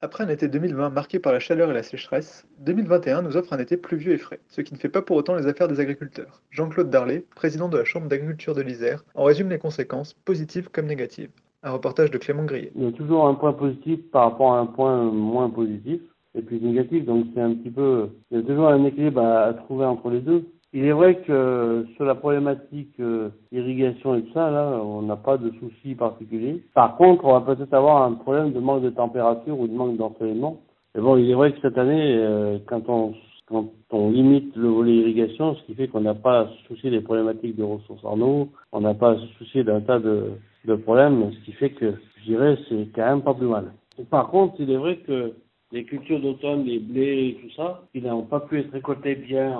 Après un été 2020 marqué par la chaleur et la sécheresse, 2021 nous offre un été pluvieux et frais, ce qui ne fait pas pour autant les affaires des agriculteurs. Jean-Claude Darlé, président de la Chambre d'agriculture de l'Isère, en résume les conséquences, positives comme négatives. Un reportage de Clément Grillet. Il y a toujours un point positif par rapport à un point moins positif et plus négatif, donc c'est un petit peu, il y a toujours un équilibre à trouver entre les deux. Il est vrai que sur la problématique euh, irrigation et tout ça, là, on n'a pas de soucis particuliers. Par contre, on va peut-être avoir un problème de manque de température ou de manque d'ensoleillement. Mais bon, il est vrai que cette année, euh, quand on quand on limite le volet irrigation, ce qui fait qu'on n'a pas à se soucier des problématiques de ressources en eau, on n'a pas à se soucier d'un tas de, de problèmes, ce qui fait que, je dirais, c'est quand même pas plus mal. Par contre, il est vrai que les cultures d'automne, les blés et tout ça, ils n'ont pas pu être récoltés bien,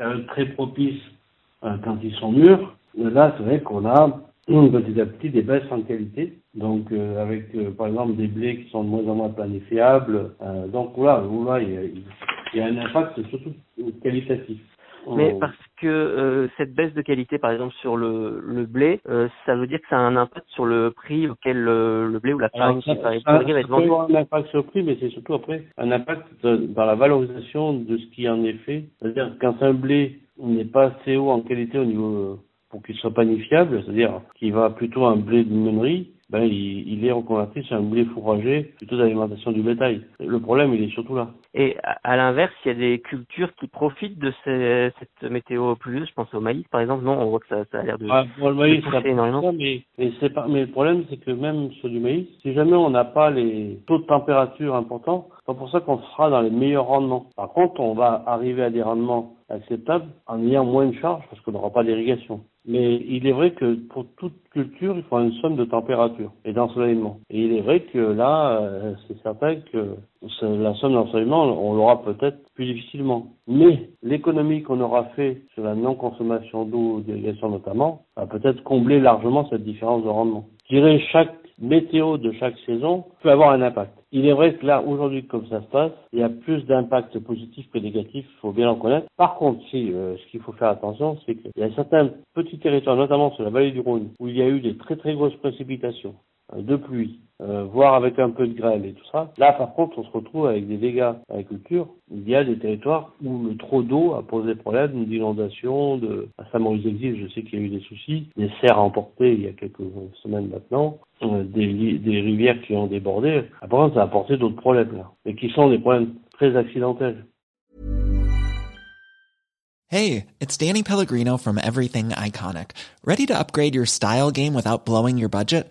euh, très propice euh, quand ils sont mûrs. Là, c'est vrai qu'on a petit à petit des baisses en qualité. Donc, euh, avec, euh, par exemple, des blés qui sont de moins en moins planifiables. Euh, donc, là, là il, y a, il y a un impact surtout qualitatif. Mais On- parce que euh, cette baisse de qualité, par exemple sur le, le blé, euh, ça veut dire que ça a un impact sur le prix auquel euh, le blé ou la farine qui ça, va être ça- ça vendue. avoir un impact sur le prix, mais c'est surtout après un impact dans la valorisation de ce qui en est fait. C'est-à-dire quand un blé n'est pas assez haut en qualité au niveau euh, pour qu'il soit panifiable, c'est-à-dire qu'il va plutôt un blé de meunerie, ben il, il est reconverti sur un blé fourragé plutôt d'alimentation du bétail. Le problème, il est surtout là. Et à, l'inverse, il y a des cultures qui profitent de ces- cette météo pluvieuse. Je pense au maïs, par exemple. Non, on voit que ça, ça a l'air de. Ah, pour le maïs, ça énormément. mais, mais, c'est pas, mais le problème, c'est que même sur du maïs, si jamais on n'a pas les taux de température importants, c'est pas pour ça qu'on sera dans les meilleurs rendements. Par contre, on va arriver à des rendements acceptables en ayant moins de charges parce qu'on n'aura pas d'irrigation. Mais il est vrai que pour toute culture, il faut une somme de température et d'ensoleillement. Et il est vrai que là, euh, c'est certain que la somme d'ensoleillement, on l'aura peut-être plus difficilement. Mais l'économie qu'on aura fait sur la non-consommation d'eau, d'irrigation notamment, va peut-être combler largement cette différence de rendement. Météo de chaque saison peut avoir un impact. Il est vrai que là, aujourd'hui, comme ça se passe, il y a plus d'impact positif que négatif, il faut bien en connaître. Par contre, si, euh, ce qu'il faut faire attention, c'est qu'il y a certains petits territoires, notamment sur la vallée du Rhône, où il y a eu des très très grosses précipitations, de pluie, euh, voire avec un peu de grêle et tout ça. Là, par contre, on se retrouve avec des dégâts à l'agriculture. Il y a des territoires où le trop d'eau a posé problème d'inondation, de, à Saint-Maurice-Exil, je sais qu'il y a eu des soucis, des serres emportées il y a quelques semaines maintenant, euh, des, rivières qui ont débordé. Après, ça a apporté d'autres problèmes, là, mais qui sont des problèmes très accidentels. Hey, it's Danny Pellegrino from Everything Iconic. Ready to upgrade your style game without blowing your budget?